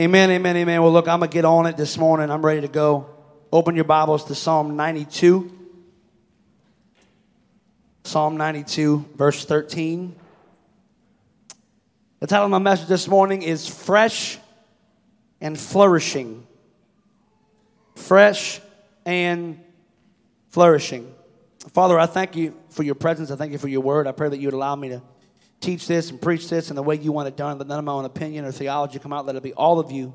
Amen, amen, amen. Well, look, I'm going to get on it this morning. I'm ready to go. Open your Bibles to Psalm 92. Psalm 92, verse 13. The title of my message this morning is Fresh and Flourishing. Fresh and Flourishing. Father, I thank you for your presence. I thank you for your word. I pray that you would allow me to teach this and preach this in the way you want it done. Let none of my own opinion or theology come out. Let it be all of you.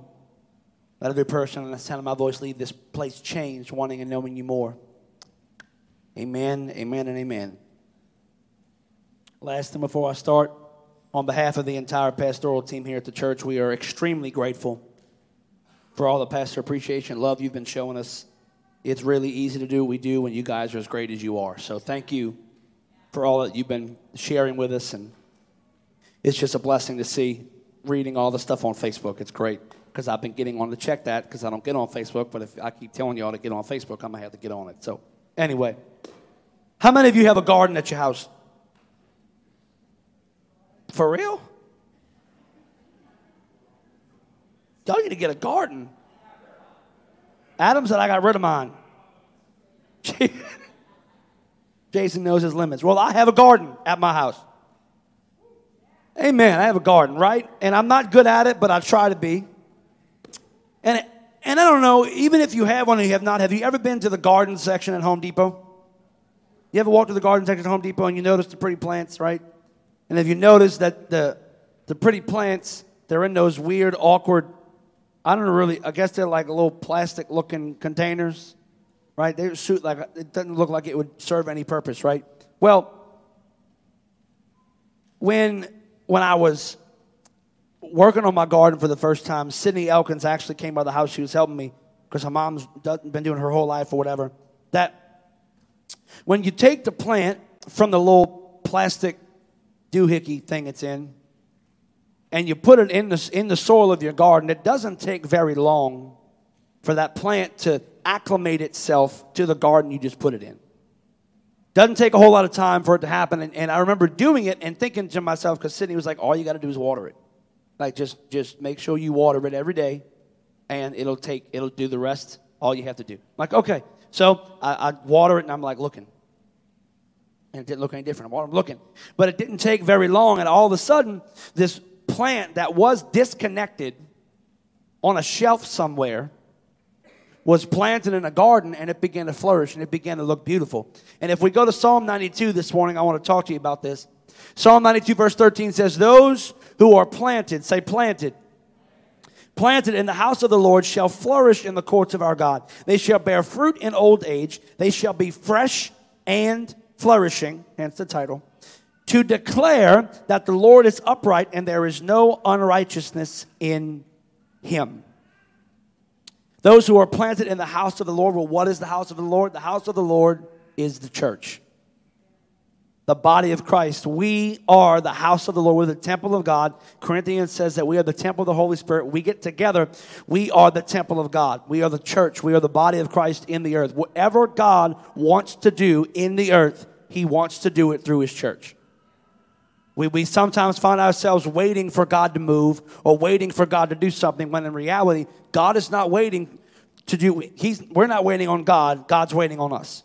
Let every person in the sound of my voice leave this place changed, wanting and knowing you more. Amen, amen, and amen. Last thing before I start, on behalf of the entire pastoral team here at the church, we are extremely grateful for all the pastor appreciation, love you've been showing us. It's really easy to do what we do when you guys are as great as you are. So thank you for all that you've been sharing with us and it's just a blessing to see reading all the stuff on Facebook. It's great because I've been getting on to check that because I don't get on Facebook. But if I keep telling y'all to get on Facebook, I'm gonna have to get on it. So anyway, how many of you have a garden at your house? For real? Y'all need to get a garden. Adam said I got rid of mine. Jason knows his limits. Well, I have a garden at my house. Amen. I have a garden, right? And I'm not good at it, but I try to be. And, and I don't know, even if you have one or you have not, have you ever been to the garden section at Home Depot? You ever walked to the garden section at Home Depot and you notice the pretty plants, right? And if you notice that the, the pretty plants, they're in those weird, awkward, I don't know really, I guess they're like little plastic looking containers, right? They suit like, it doesn't look like it would serve any purpose, right? Well, when when I was working on my garden for the first time, Sydney Elkins actually came by the house. She was helping me because her mom's been doing her whole life or whatever. That when you take the plant from the little plastic doohickey thing it's in, and you put it in the, in the soil of your garden, it doesn't take very long for that plant to acclimate itself to the garden you just put it in. Doesn't take a whole lot of time for it to happen. And, and I remember doing it and thinking to myself, because Sydney was like, all you got to do is water it. Like, just, just make sure you water it every day, and it'll take, it'll do the rest, all you have to do. I'm like, okay. So I, I water it, and I'm like looking. And it didn't look any different. I'm looking. But it didn't take very long, and all of a sudden, this plant that was disconnected on a shelf somewhere was planted in a garden and it began to flourish and it began to look beautiful. And if we go to Psalm 92 this morning, I want to talk to you about this. Psalm 92, verse 13 says, Those who are planted, say planted, planted in the house of the Lord shall flourish in the courts of our God. They shall bear fruit in old age, they shall be fresh and flourishing, hence the title, to declare that the Lord is upright and there is no unrighteousness in him. Those who are planted in the house of the Lord. Well, what is the house of the Lord? The house of the Lord is the church, the body of Christ. We are the house of the Lord. We're the temple of God. Corinthians says that we are the temple of the Holy Spirit. We get together. We are the temple of God. We are the church. We are the body of Christ in the earth. Whatever God wants to do in the earth, He wants to do it through His church. We, we sometimes find ourselves waiting for God to move or waiting for God to do something when in reality, God is not waiting to do, he's, we're not waiting on God, God's waiting on us.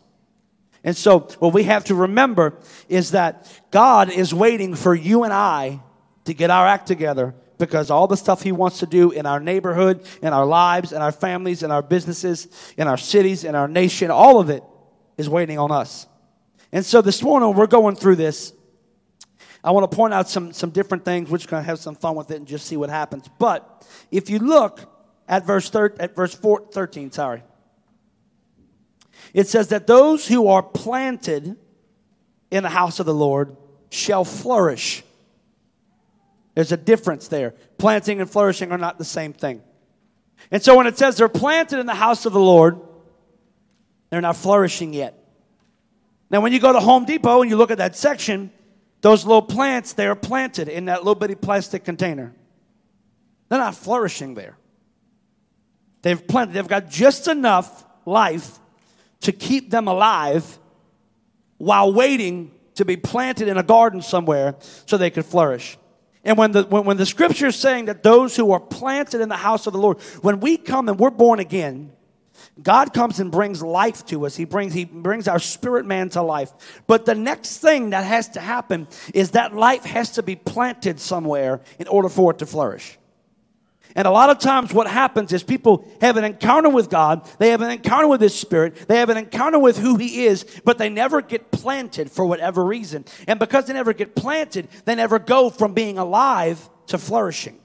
And so, what we have to remember is that God is waiting for you and I to get our act together because all the stuff He wants to do in our neighborhood, in our lives, in our families, in our businesses, in our cities, in our nation, all of it is waiting on us. And so, this morning, we're going through this I want to point out some, some different things. We're just going to have some fun with it and just see what happens. But if you look at verse, thir- at verse four, 13, sorry, it says that those who are planted in the house of the Lord shall flourish. There's a difference there. Planting and flourishing are not the same thing. And so when it says they're planted in the house of the Lord, they're not flourishing yet. Now, when you go to Home Depot and you look at that section, those little plants, they are planted in that little bitty plastic container. They're not flourishing there. They've planted, they've got just enough life to keep them alive while waiting to be planted in a garden somewhere so they could flourish. And when the, when, when the scripture is saying that those who are planted in the house of the Lord, when we come and we're born again, God comes and brings life to us. He brings, he brings our spirit man to life. But the next thing that has to happen is that life has to be planted somewhere in order for it to flourish. And a lot of times, what happens is people have an encounter with God, they have an encounter with His Spirit, they have an encounter with who He is, but they never get planted for whatever reason. And because they never get planted, they never go from being alive to flourishing.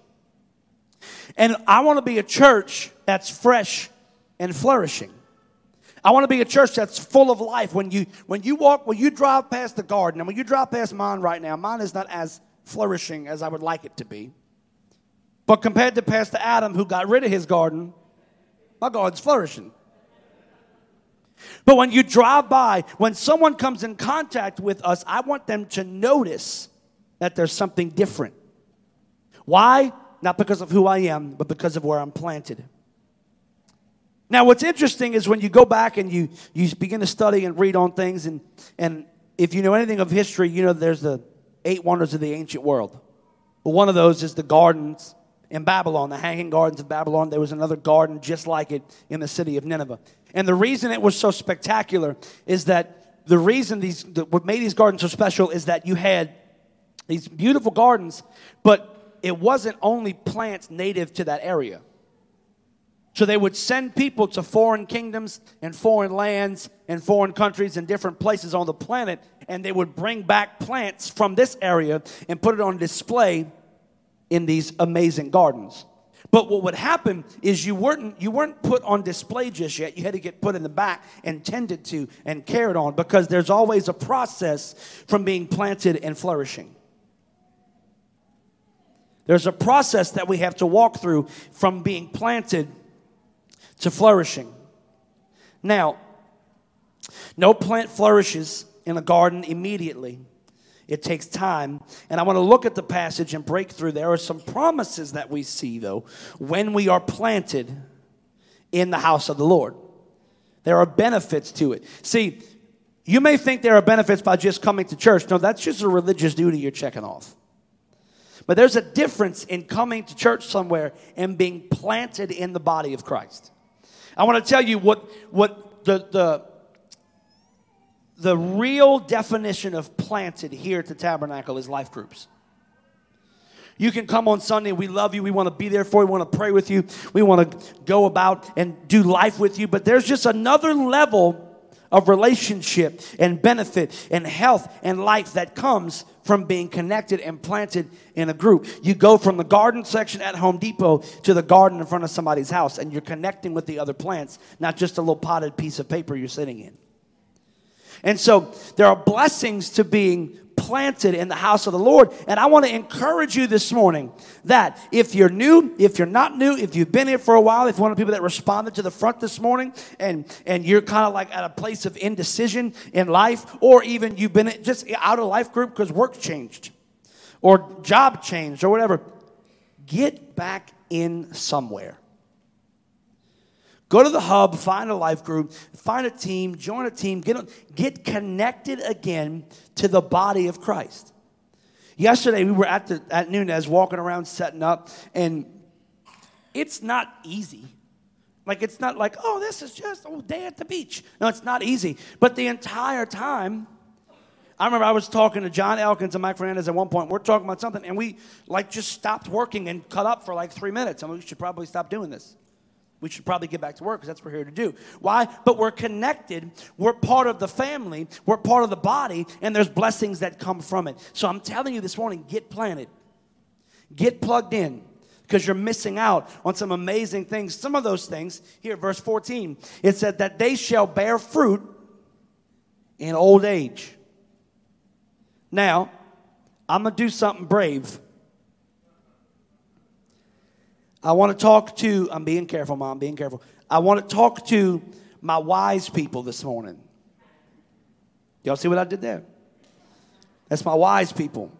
And I want to be a church that's fresh and flourishing. I want to be a church that's full of life. When you when you walk, when you drive past the garden, and when you drive past mine right now, mine is not as flourishing as I would like it to be. But compared to Pastor Adam, who got rid of his garden, my garden's flourishing. But when you drive by, when someone comes in contact with us, I want them to notice that there's something different. Why? Not because of who I am, but because of where I'm planted. Now, what's interesting is when you go back and you, you begin to study and read on things, and, and if you know anything of history, you know there's the eight wonders of the ancient world. Well, one of those is the gardens in Babylon, the hanging gardens of Babylon. There was another garden just like it in the city of Nineveh. And the reason it was so spectacular is that the reason these, the, what made these gardens so special is that you had these beautiful gardens, but it wasn't only plants native to that area. So they would send people to foreign kingdoms and foreign lands and foreign countries and different places on the planet, and they would bring back plants from this area and put it on display in these amazing gardens. But what would happen is you weren't you weren't put on display just yet. You had to get put in the back and tended to and cared on because there's always a process from being planted and flourishing. There's a process that we have to walk through from being planted to flourishing. Now, no plant flourishes in a garden immediately. It takes time. And I want to look at the passage and break through. There are some promises that we see, though, when we are planted in the house of the Lord. There are benefits to it. See, you may think there are benefits by just coming to church. No, that's just a religious duty you're checking off. But there's a difference in coming to church somewhere and being planted in the body of Christ. I want to tell you what, what the, the, the real definition of planted here at the tabernacle is life groups. You can come on Sunday. We love you. We want to be there for you. We want to pray with you. We want to go about and do life with you. But there's just another level of relationship and benefit and health and life that comes from being connected and planted in a group. You go from the garden section at Home Depot to the garden in front of somebody's house, and you're connecting with the other plants, not just a little potted piece of paper you're sitting in. And so there are blessings to being planted in the house of the Lord. And I want to encourage you this morning that if you're new, if you're not new, if you've been here for a while, if one of the people that responded to the front this morning and, and you're kind of like at a place of indecision in life, or even you've been just out of life group because work changed or job changed or whatever, get back in somewhere. Go to the hub, find a life group, find a team, join a team, get, get connected again to the body of Christ. Yesterday, we were at, the, at Nunez walking around setting up, and it's not easy. Like, it's not like, oh, this is just a day at the beach. No, it's not easy. But the entire time, I remember I was talking to John Elkins and Mike Fernandez at one point. We're talking about something, and we like just stopped working and cut up for like three minutes. I mean, we should probably stop doing this. We should probably get back to work because that's what we're here to do. Why? But we're connected. We're part of the family. We're part of the body, and there's blessings that come from it. So I'm telling you this morning get planted, get plugged in because you're missing out on some amazing things. Some of those things, here, verse 14, it said that they shall bear fruit in old age. Now, I'm going to do something brave. I want to talk to, I'm being careful, Mom, being careful. I want to talk to my wise people this morning. Y'all see what I did there? That's my wise people.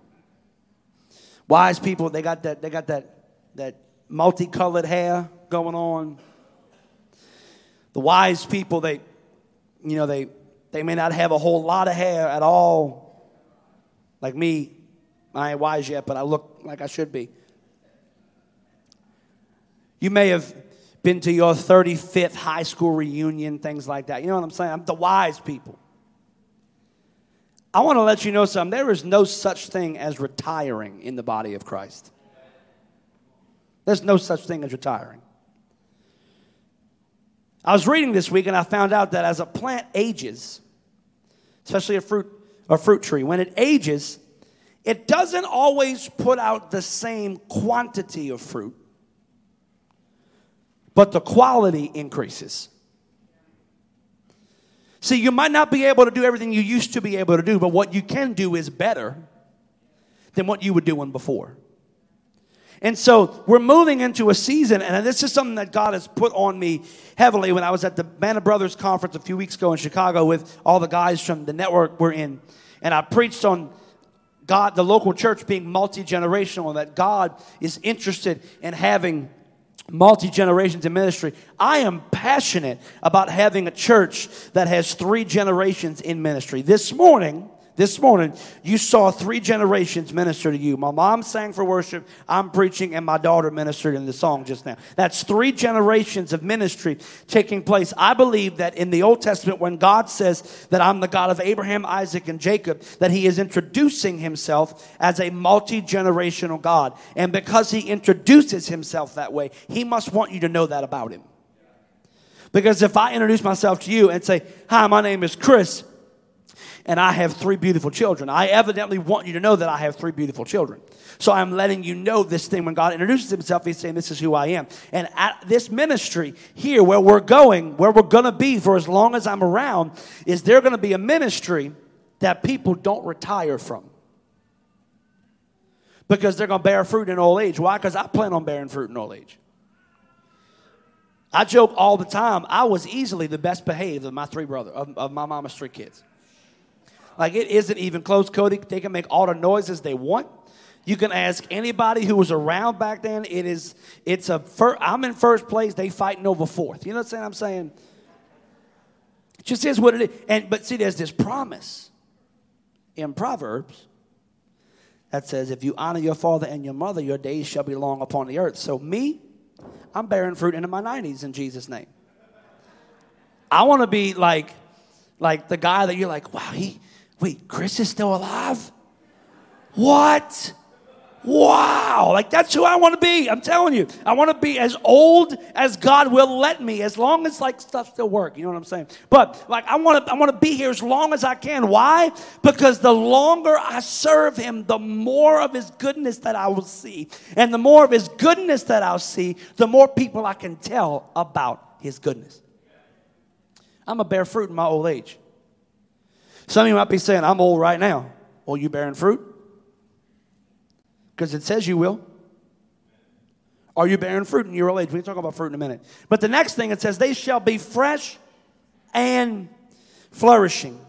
Wise people, they got that, they got that, that multicolored hair going on. The wise people, they, you know, they, they may not have a whole lot of hair at all. Like me, I ain't wise yet, but I look like I should be. You may have been to your 35th high school reunion, things like that. You know what I'm saying? I'm the wise people. I want to let you know something. There is no such thing as retiring in the body of Christ. There's no such thing as retiring. I was reading this week and I found out that as a plant ages, especially a fruit, a fruit tree, when it ages, it doesn't always put out the same quantity of fruit but the quality increases. See, you might not be able to do everything you used to be able to do, but what you can do is better than what you were doing before. And so we're moving into a season, and this is something that God has put on me heavily when I was at the Manna Brothers conference a few weeks ago in Chicago with all the guys from the network we're in. And I preached on God, the local church being multi generational, and that God is interested in having multi generations in ministry. I am passionate about having a church that has three generations in ministry. This morning, this morning, you saw three generations minister to you. My mom sang for worship, I'm preaching, and my daughter ministered in the song just now. That's three generations of ministry taking place. I believe that in the Old Testament, when God says that I'm the God of Abraham, Isaac, and Jacob, that he is introducing himself as a multi generational God. And because he introduces himself that way, he must want you to know that about him. Because if I introduce myself to you and say, Hi, my name is Chris, and I have three beautiful children. I evidently want you to know that I have three beautiful children. So I'm letting you know this thing when God introduces himself, he's saying, This is who I am. And at this ministry here, where we're going, where we're going to be for as long as I'm around, is there going to be a ministry that people don't retire from. Because they're going to bear fruit in old age. Why? Because I plan on bearing fruit in old age. I joke all the time. I was easily the best behaved of my three brothers, of, of my mama's three kids. Like it isn't even close, Cody. They can make all the noises they want. You can ask anybody who was around back then. It is, it's a, i I'm in first place. They fighting over fourth. You know what I'm saying? I'm saying it just is what it is. And, but see, there's this promise in Proverbs that says, if you honor your father and your mother, your days shall be long upon the earth. So me, I'm bearing fruit into my 90s in Jesus' name. I want to be like, like the guy that you're like, wow, he, wait, Chris is still alive? What? Wow, like that's who I want to be. I'm telling you. I want to be as old as God will let me, as long as like stuff still work. You know what I'm saying? But like I want to I want to be here as long as I can. Why? Because the longer I serve him, the more of his goodness that I will see. And the more of his goodness that I'll see, the more people I can tell about his goodness. I'm a bear fruit in my old age. Some of you might be saying, I'm old right now. Well, you bearing fruit? Because it says you will. Are you bearing fruit in your old age? We can talk about fruit in a minute. But the next thing it says, they shall be fresh and flourishing.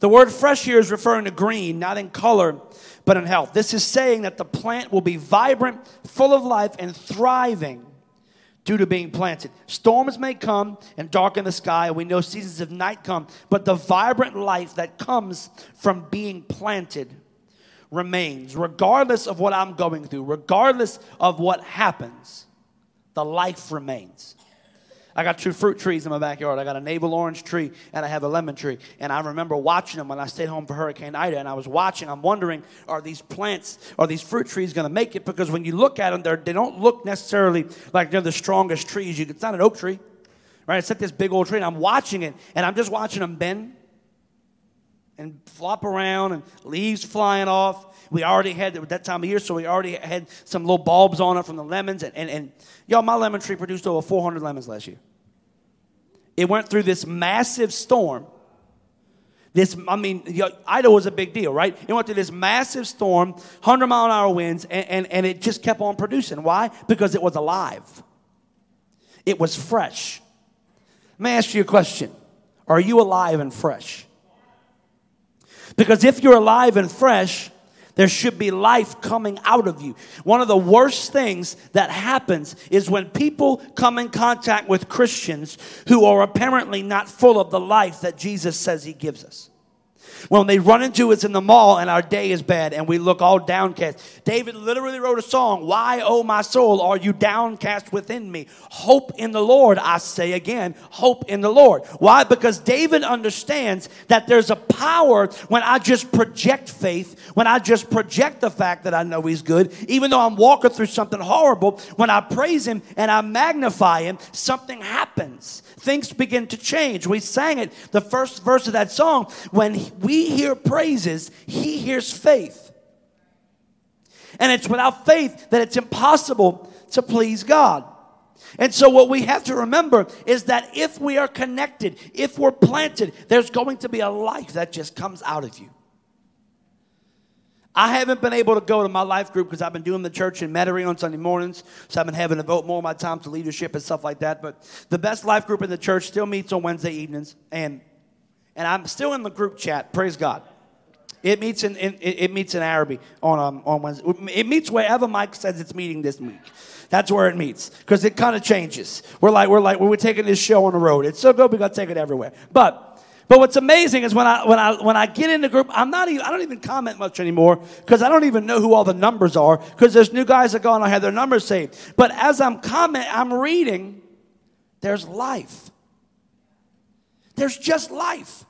The word fresh here is referring to green, not in color, but in health. This is saying that the plant will be vibrant, full of life, and thriving due to being planted. Storms may come and darken the sky, we know seasons of night come, but the vibrant life that comes from being planted remains, regardless of what I'm going through, regardless of what happens, the life remains. I got two fruit trees in my backyard. I got a navel orange tree and I have a lemon tree. And I remember watching them when I stayed home for Hurricane Ida. And I was watching, I'm wondering, are these plants, are these fruit trees going to make it? Because when you look at them, they're, they don't look necessarily like they're the strongest trees. You, it's not an oak tree, right? It's like this big old tree. And I'm watching it and I'm just watching them bend and flop around and leaves flying off. We already had that time of year, so we already had some little bulbs on it from the lemons. And, and, and y'all, my lemon tree produced over 400 lemons last year. It went through this massive storm. This, I mean, Ida was a big deal, right? It went through this massive storm, 100 mile an hour winds, and, and, and it just kept on producing. Why? Because it was alive, it was fresh. Let me ask you a question Are you alive and fresh? Because if you're alive and fresh, there should be life coming out of you. One of the worst things that happens is when people come in contact with Christians who are apparently not full of the life that Jesus says he gives us. When they run into us in the mall and our day is bad and we look all downcast. David literally wrote a song, Why, O my soul, are you downcast within me? Hope in the Lord, I say again, hope in the Lord. Why? Because David understands that there's a power when I just project faith, when I just project the fact that I know he's good, even though I'm walking through something horrible, when I praise him and I magnify him, something happens things begin to change. We sang it, the first verse of that song. When we hear praises, he hears faith. And it's without faith that it's impossible to please God. And so, what we have to remember is that if we are connected, if we're planted, there's going to be a life that just comes out of you. I haven't been able to go to my life group because I've been doing the church in Metairie on Sunday mornings, so I've been having to devote more of my time to leadership and stuff like that. But the best life group in the church still meets on Wednesday evenings, and and I'm still in the group chat. Praise God. It meets in, in it meets in Arabi on um, on Wednesday. It meets wherever Mike says it's meeting this week. That's where it meets because it kind of changes. We're like we're like we're taking this show on the road. It's so good we got to take it everywhere, but. But what's amazing is when I when I when I get in the group, I'm not even I don't even comment much anymore because I don't even know who all the numbers are because there's new guys that go and I have their numbers saved. But as I'm comment, I'm reading, there's life. There's just life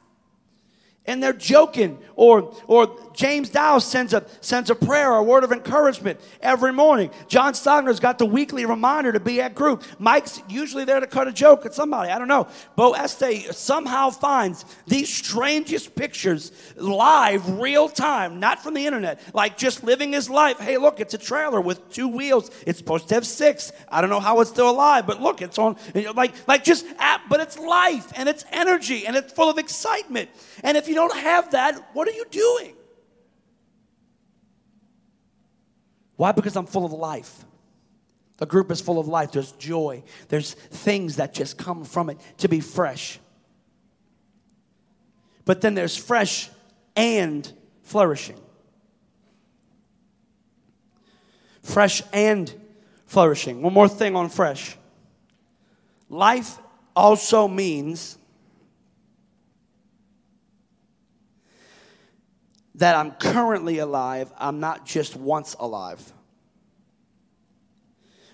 and they're joking. Or or james dow sends a sends a prayer a word of encouragement every morning. John stogner's got the weekly reminder to be at group. Mike's usually there to cut a joke at somebody. I don't know. Bo este somehow finds these strangest pictures live real time not from the internet. Like just living his life. Hey look it's a trailer with two wheels. It's supposed to have six. I don't know how it's still alive but look it's on like like just at, but it's life and it's energy and it's full of excitement. And if you don't have that, what are you doing? Why? Because I'm full of life. The group is full of life. There's joy. There's things that just come from it to be fresh. But then there's fresh and flourishing. Fresh and flourishing. One more thing on fresh. Life also means that I'm currently alive, I'm not just once alive.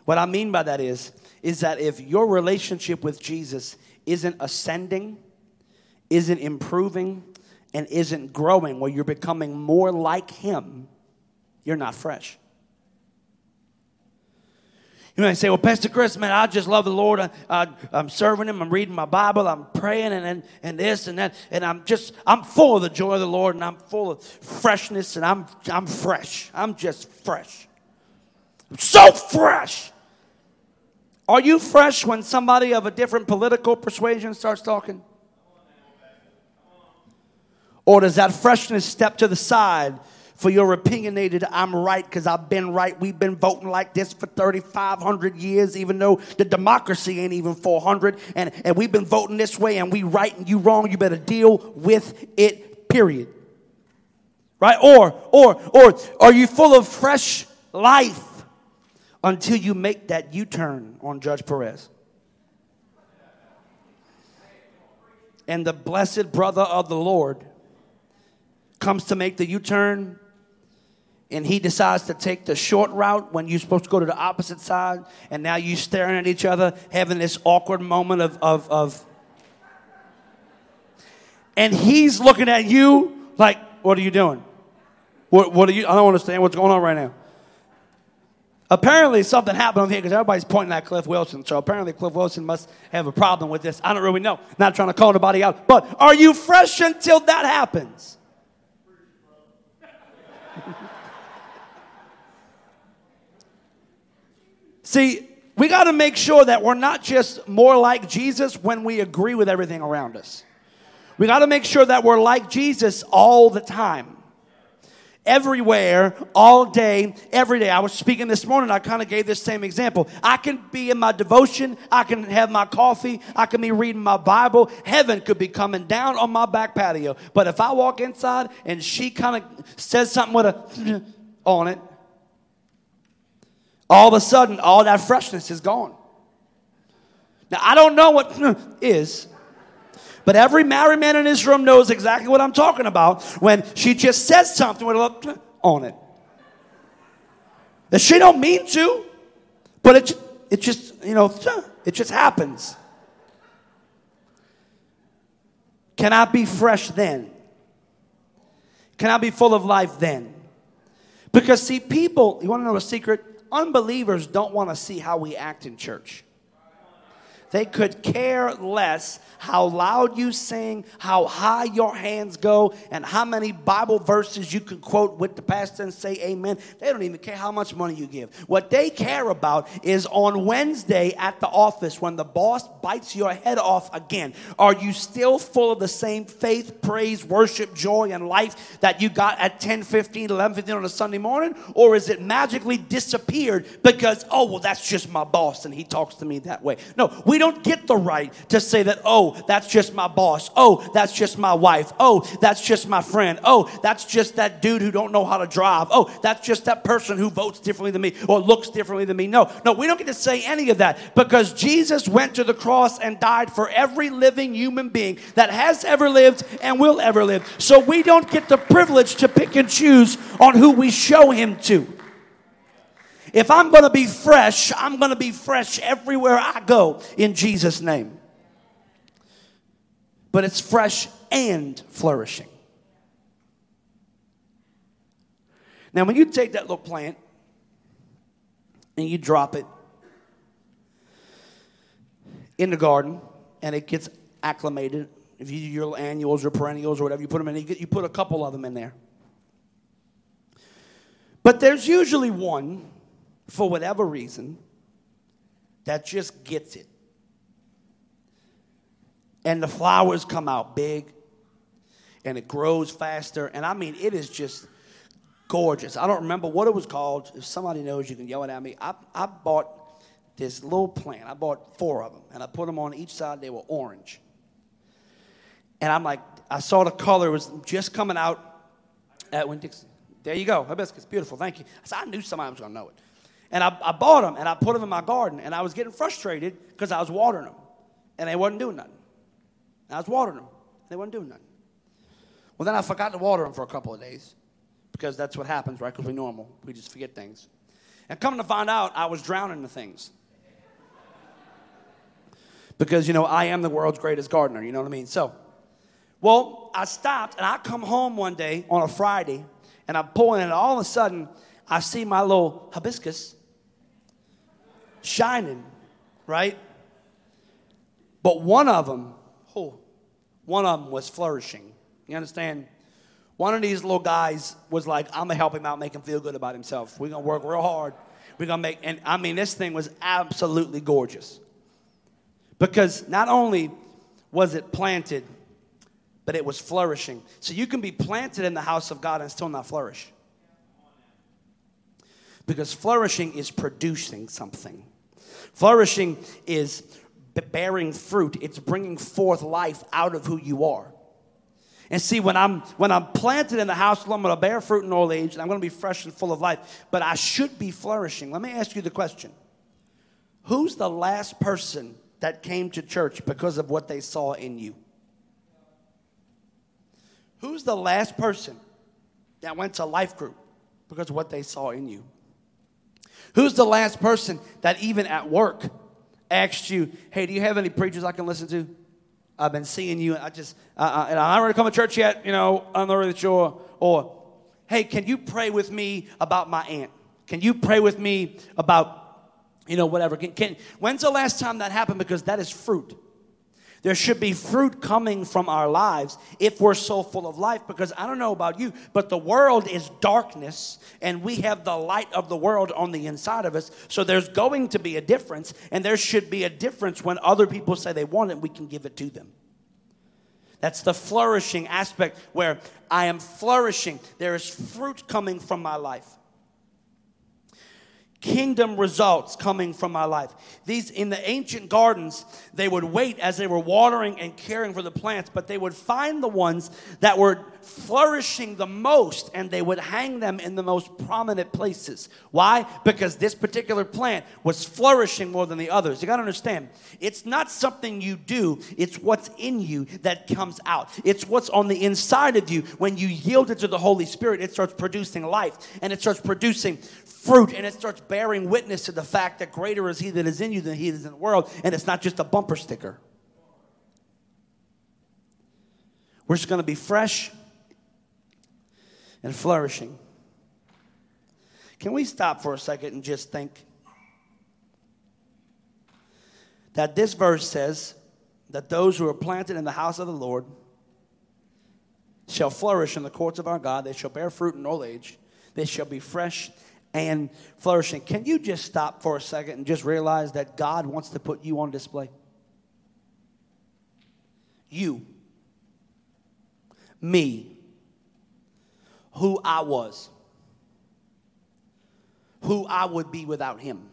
What I mean by that is, is that if your relationship with Jesus isn't ascending, isn't improving, and isn't growing, where you're becoming more like Him, you're not fresh. You may say, well, Pastor Chris, man, I just love the Lord. I, I, am serving Him. I'm reading my Bible. I'm praying and, and, and this and that. And I'm just, I'm full of the joy of the Lord and I'm full of freshness and I'm, I'm fresh. I'm just fresh. I'm so fresh. Are you fresh when somebody of a different political persuasion starts talking? Or does that freshness step to the side for your opinionated I'm right because I've been right. We've been voting like this for 3,500 years, even though the democracy ain't even 400. And, and we've been voting this way and we right and you wrong. You better deal with it, period. Right? Or, or, or are you full of fresh life until you make that U turn on Judge Perez? And the blessed brother of the Lord comes to make the U turn and he decides to take the short route when you're supposed to go to the opposite side, and now you're staring at each other, having this awkward moment of, of, of and he's looking at you like, what are you doing? What, what are you? I don't understand what's going on right now. Apparently, something happened over here because everybody's pointing at Cliff Wilson. So apparently, Cliff Wilson must have a problem with this. I don't really know. Not trying to call anybody out. But are you fresh until that happens? See, we got to make sure that we're not just more like Jesus when we agree with everything around us. We got to make sure that we're like Jesus all the time. Everywhere, all day, every day. I was speaking this morning, I kind of gave this same example. I can be in my devotion, I can have my coffee, I can be reading my Bible. Heaven could be coming down on my back patio. But if I walk inside and she kind of says something with a on it, all of a sudden, all that freshness is gone. Now, I don't know what is, But every married man in this room knows exactly what I'm talking about when she just says something with a little on it. That she don't mean to, but it, it just, you know, it just happens. Can I be fresh then? Can I be full of life then? Because, see, people, you want to know a secret? Unbelievers don't want to see how we act in church. They could care less how loud you sing, how high your hands go, and how many Bible verses you can quote with the pastor and say amen. They don't even care how much money you give. What they care about is on Wednesday at the office when the boss bites your head off again. Are you still full of the same faith, praise, worship, joy, and life that you got at 10 15, 11 15 on a Sunday morning? Or is it magically disappeared because, oh, well, that's just my boss and he talks to me that way? No, we don't get the right to say that, oh, that's just my boss. Oh, that's just my wife. Oh, that's just my friend. Oh, that's just that dude who don't know how to drive. Oh, that's just that person who votes differently than me or looks differently than me. No, no, we don't get to say any of that because Jesus went to the cross and died for every living human being that has ever lived and will ever live. So we don't get the privilege to pick and choose on who we show him to. If I'm going to be fresh, I'm going to be fresh everywhere I go in Jesus' name but it's fresh and flourishing. Now, when you take that little plant and you drop it in the garden and it gets acclimated, if you do your annuals or perennials or whatever, you put them in, you put a couple of them in there. But there's usually one, for whatever reason, that just gets it and the flowers come out big and it grows faster. And I mean, it is just gorgeous. I don't remember what it was called. If somebody knows, you can yell it at me. I, I bought this little plant. I bought four of them, and I put them on each side. They were orange. And I'm like, I saw the color was just coming out at Winn. There you go. Hibiscus. Beautiful. Thank you. I, said, I knew somebody was going to know it. And I, I bought them, and I put them in my garden, and I was getting frustrated because I was watering them, and they wasn't doing nothing. I was watering them. They weren't doing nothing. Well, then I forgot to water them for a couple of days because that's what happens, right? Because we're normal. We just forget things. And coming to find out, I was drowning the things. Because, you know, I am the world's greatest gardener, you know what I mean? So, well, I stopped and I come home one day on a Friday and I'm pulling. And all of a sudden, I see my little hibiscus shining, right? But one of them oh, one of them was flourishing. You understand? One of these little guys was like, I'm gonna help him out, make him feel good about himself. We're gonna work real hard. We're gonna make, and I mean, this thing was absolutely gorgeous. Because not only was it planted, but it was flourishing. So you can be planted in the house of God and still not flourish. Because flourishing is producing something. Flourishing is bearing fruit. It's bringing forth life out of who you are. And see, when I'm when I'm planted in the house, I'm going to bear fruit in old age, and I'm going to be fresh and full of life. But I should be flourishing. Let me ask you the question: Who's the last person that came to church because of what they saw in you? Who's the last person that went to life group because of what they saw in you? Who's the last person that even at work asked you, hey, do you have any preachers I can listen to? I've been seeing you. I just, uh, uh, and I haven't come to church yet, you know, I'm not really sure. Or, hey, can you pray with me about my aunt? Can you pray with me about, you know, whatever? Can, can, when's the last time that happened? Because that is fruit. There should be fruit coming from our lives if we're so full of life. Because I don't know about you, but the world is darkness, and we have the light of the world on the inside of us. So there's going to be a difference, and there should be a difference when other people say they want it, we can give it to them. That's the flourishing aspect where I am flourishing. There is fruit coming from my life. Kingdom results coming from my life. These in the ancient gardens, they would wait as they were watering and caring for the plants, but they would find the ones that were flourishing the most and they would hang them in the most prominent places. Why? Because this particular plant was flourishing more than the others. You got to understand, it's not something you do, it's what's in you that comes out. It's what's on the inside of you when you yield it to the Holy Spirit, it starts producing life and it starts producing fruit and it starts bearing witness to the fact that greater is he that is in you than he that is in the world and it's not just a bumper sticker. We're just going to be fresh and flourishing. Can we stop for a second and just think that this verse says that those who are planted in the house of the lord shall flourish in the courts of our god they shall bear fruit in old age they shall be fresh and flourishing. Can you just stop for a second and just realize that God wants to put you on display? You, me, who I was, who I would be without Him.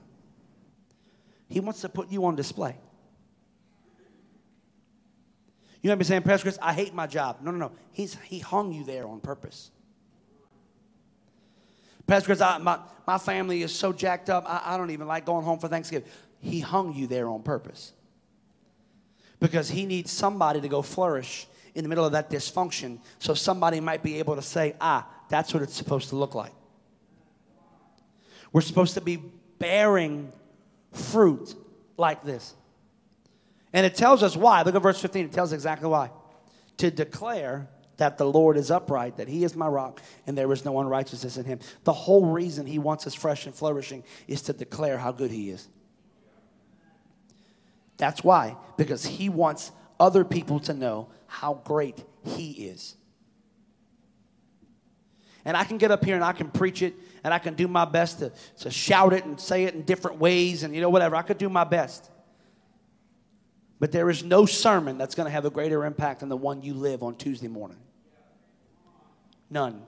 He wants to put you on display. You might be saying, Pastor Chris, I hate my job. No, no, no. He's, he hung you there on purpose. Pastor Chris, I, my, my family is so jacked up, I, I don't even like going home for Thanksgiving. He hung you there on purpose because he needs somebody to go flourish in the middle of that dysfunction so somebody might be able to say, ah, that's what it's supposed to look like. We're supposed to be bearing fruit like this. And it tells us why. Look at verse 15. It tells exactly why. To declare that the Lord is upright, that He is my rock, and there is no unrighteousness in Him. The whole reason He wants us fresh and flourishing is to declare how good He is. That's why, because He wants other people to know how great He is. And I can get up here and I can preach it, and I can do my best to, to shout it and say it in different ways, and you know, whatever. I could do my best. But there is no sermon that's going to have a greater impact than the one you live on Tuesday morning. None.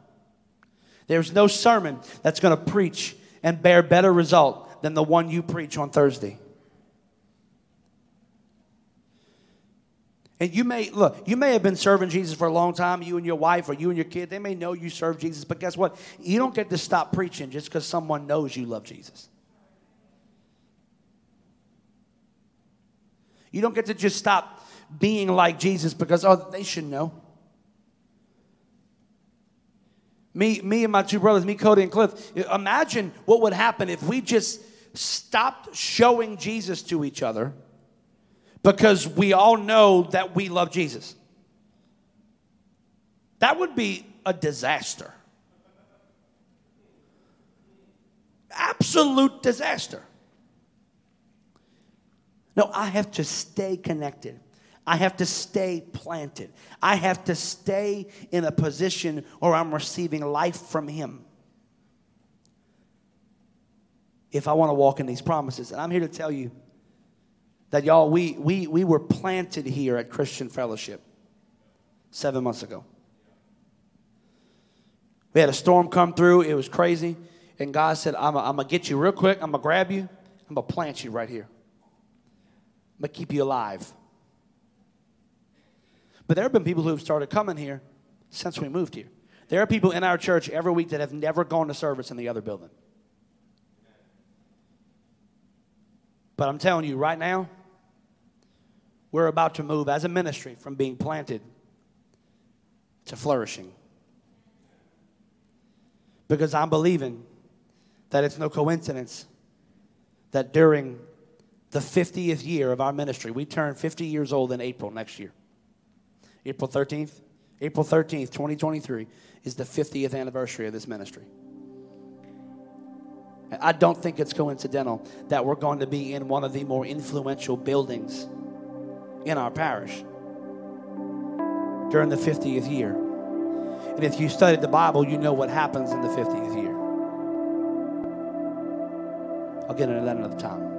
There's no sermon that's going to preach and bear better result than the one you preach on Thursday. And you may, look, you may have been serving Jesus for a long time, you and your wife or you and your kid. They may know you serve Jesus, but guess what? You don't get to stop preaching just because someone knows you love Jesus. You don't get to just stop being like Jesus because, oh, they should know. Me, me and my two brothers, me, Cody, and Cliff, imagine what would happen if we just stopped showing Jesus to each other because we all know that we love Jesus. That would be a disaster. Absolute disaster. No, I have to stay connected. I have to stay planted. I have to stay in a position where I'm receiving life from Him. If I want to walk in these promises. And I'm here to tell you that, y'all, we, we, we were planted here at Christian Fellowship seven months ago. We had a storm come through, it was crazy. And God said, I'm going to get you real quick, I'm going to grab you, I'm going to plant you right here. I'm going to keep you alive. But there have been people who have started coming here since we moved here. There are people in our church every week that have never gone to service in the other building. But I'm telling you right now, we're about to move as a ministry from being planted to flourishing. Because I'm believing that it's no coincidence that during the 50th year of our ministry, we turn 50 years old in April next year. April 13th, April 13th, 2023 is the 50th anniversary of this ministry. I don't think it's coincidental that we're going to be in one of the more influential buildings in our parish during the 50th year. And if you studied the Bible, you know what happens in the 50th year. I'll get into that another time.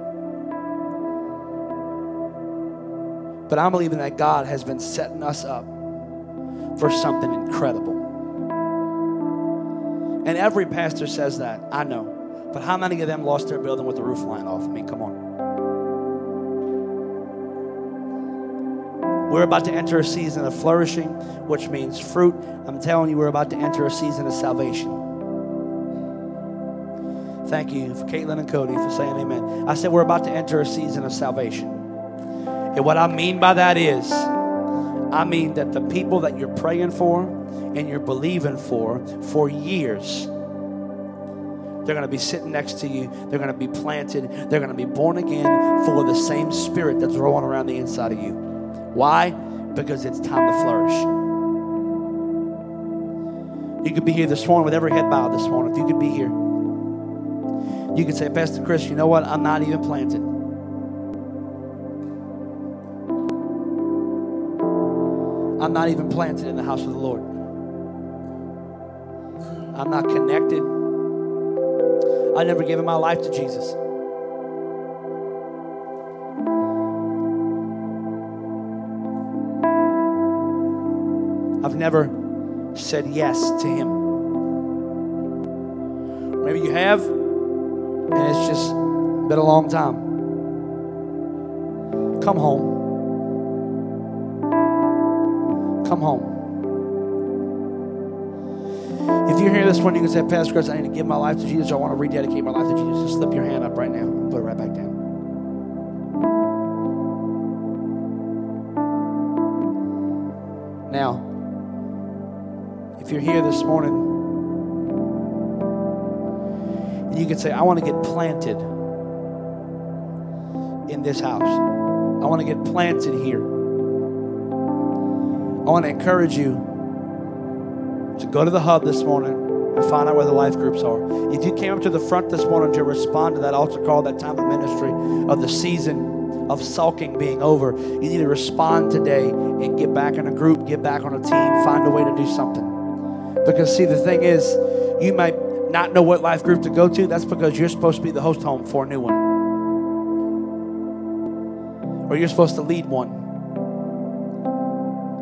But I'm believing that God has been setting us up for something incredible. And every pastor says that, I know. But how many of them lost their building with the roof flying off? I mean, come on. We're about to enter a season of flourishing, which means fruit. I'm telling you, we're about to enter a season of salvation. Thank you for Caitlin and Cody for saying amen. I said we're about to enter a season of salvation. And what I mean by that is, I mean that the people that you're praying for and you're believing for for years, they're going to be sitting next to you. They're going to be planted. They're going to be born again full of the same spirit that's rolling around the inside of you. Why? Because it's time to flourish. You could be here this morning with every head bowed this morning. If you could be here, you could say, Pastor Chris, you know what? I'm not even planted. I'm not even planted in the house of the Lord. I'm not connected. I never given my life to Jesus. I've never said yes to Him. Maybe you have, and it's just been a long time. Come home. Come home. If you're here this morning, you can say, Pastor Chris, I need to give my life to Jesus. I want to rededicate my life to Jesus. Just slip your hand up right now. Put it right back down. Now, if you're here this morning and you can say, I want to get planted in this house, I want to get planted here. I want to encourage you to go to the hub this morning and find out where the life groups are. If you came up to the front this morning to respond to that altar call, that time of ministry, of the season of sulking being over, you need to respond today and get back in a group, get back on a team, find a way to do something. Because, see, the thing is, you might not know what life group to go to. That's because you're supposed to be the host home for a new one. Or you're supposed to lead one.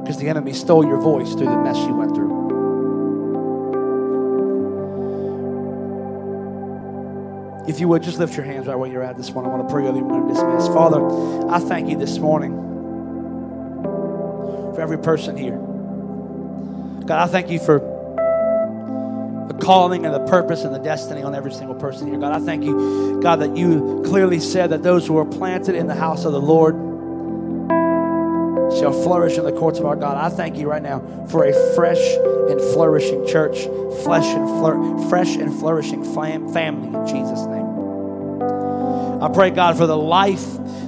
Because the enemy stole your voice through the mess you went through. If you would just lift your hands right where you're at this morning. I want to pray over you. I'm going to dismiss. Father, I thank you this morning for every person here. God, I thank you for the calling and the purpose and the destiny on every single person here. God, I thank you, God, that you clearly said that those who are planted in the house of the Lord shall flourish in the courts of our God. I thank you right now for a fresh and flourishing church, flesh and fresh and flourishing fam- family in Jesus' name. I pray, God, for the life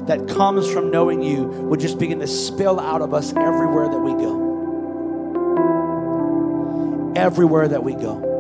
that comes from knowing you would just begin to spill out of us everywhere that we go. Everywhere that we go.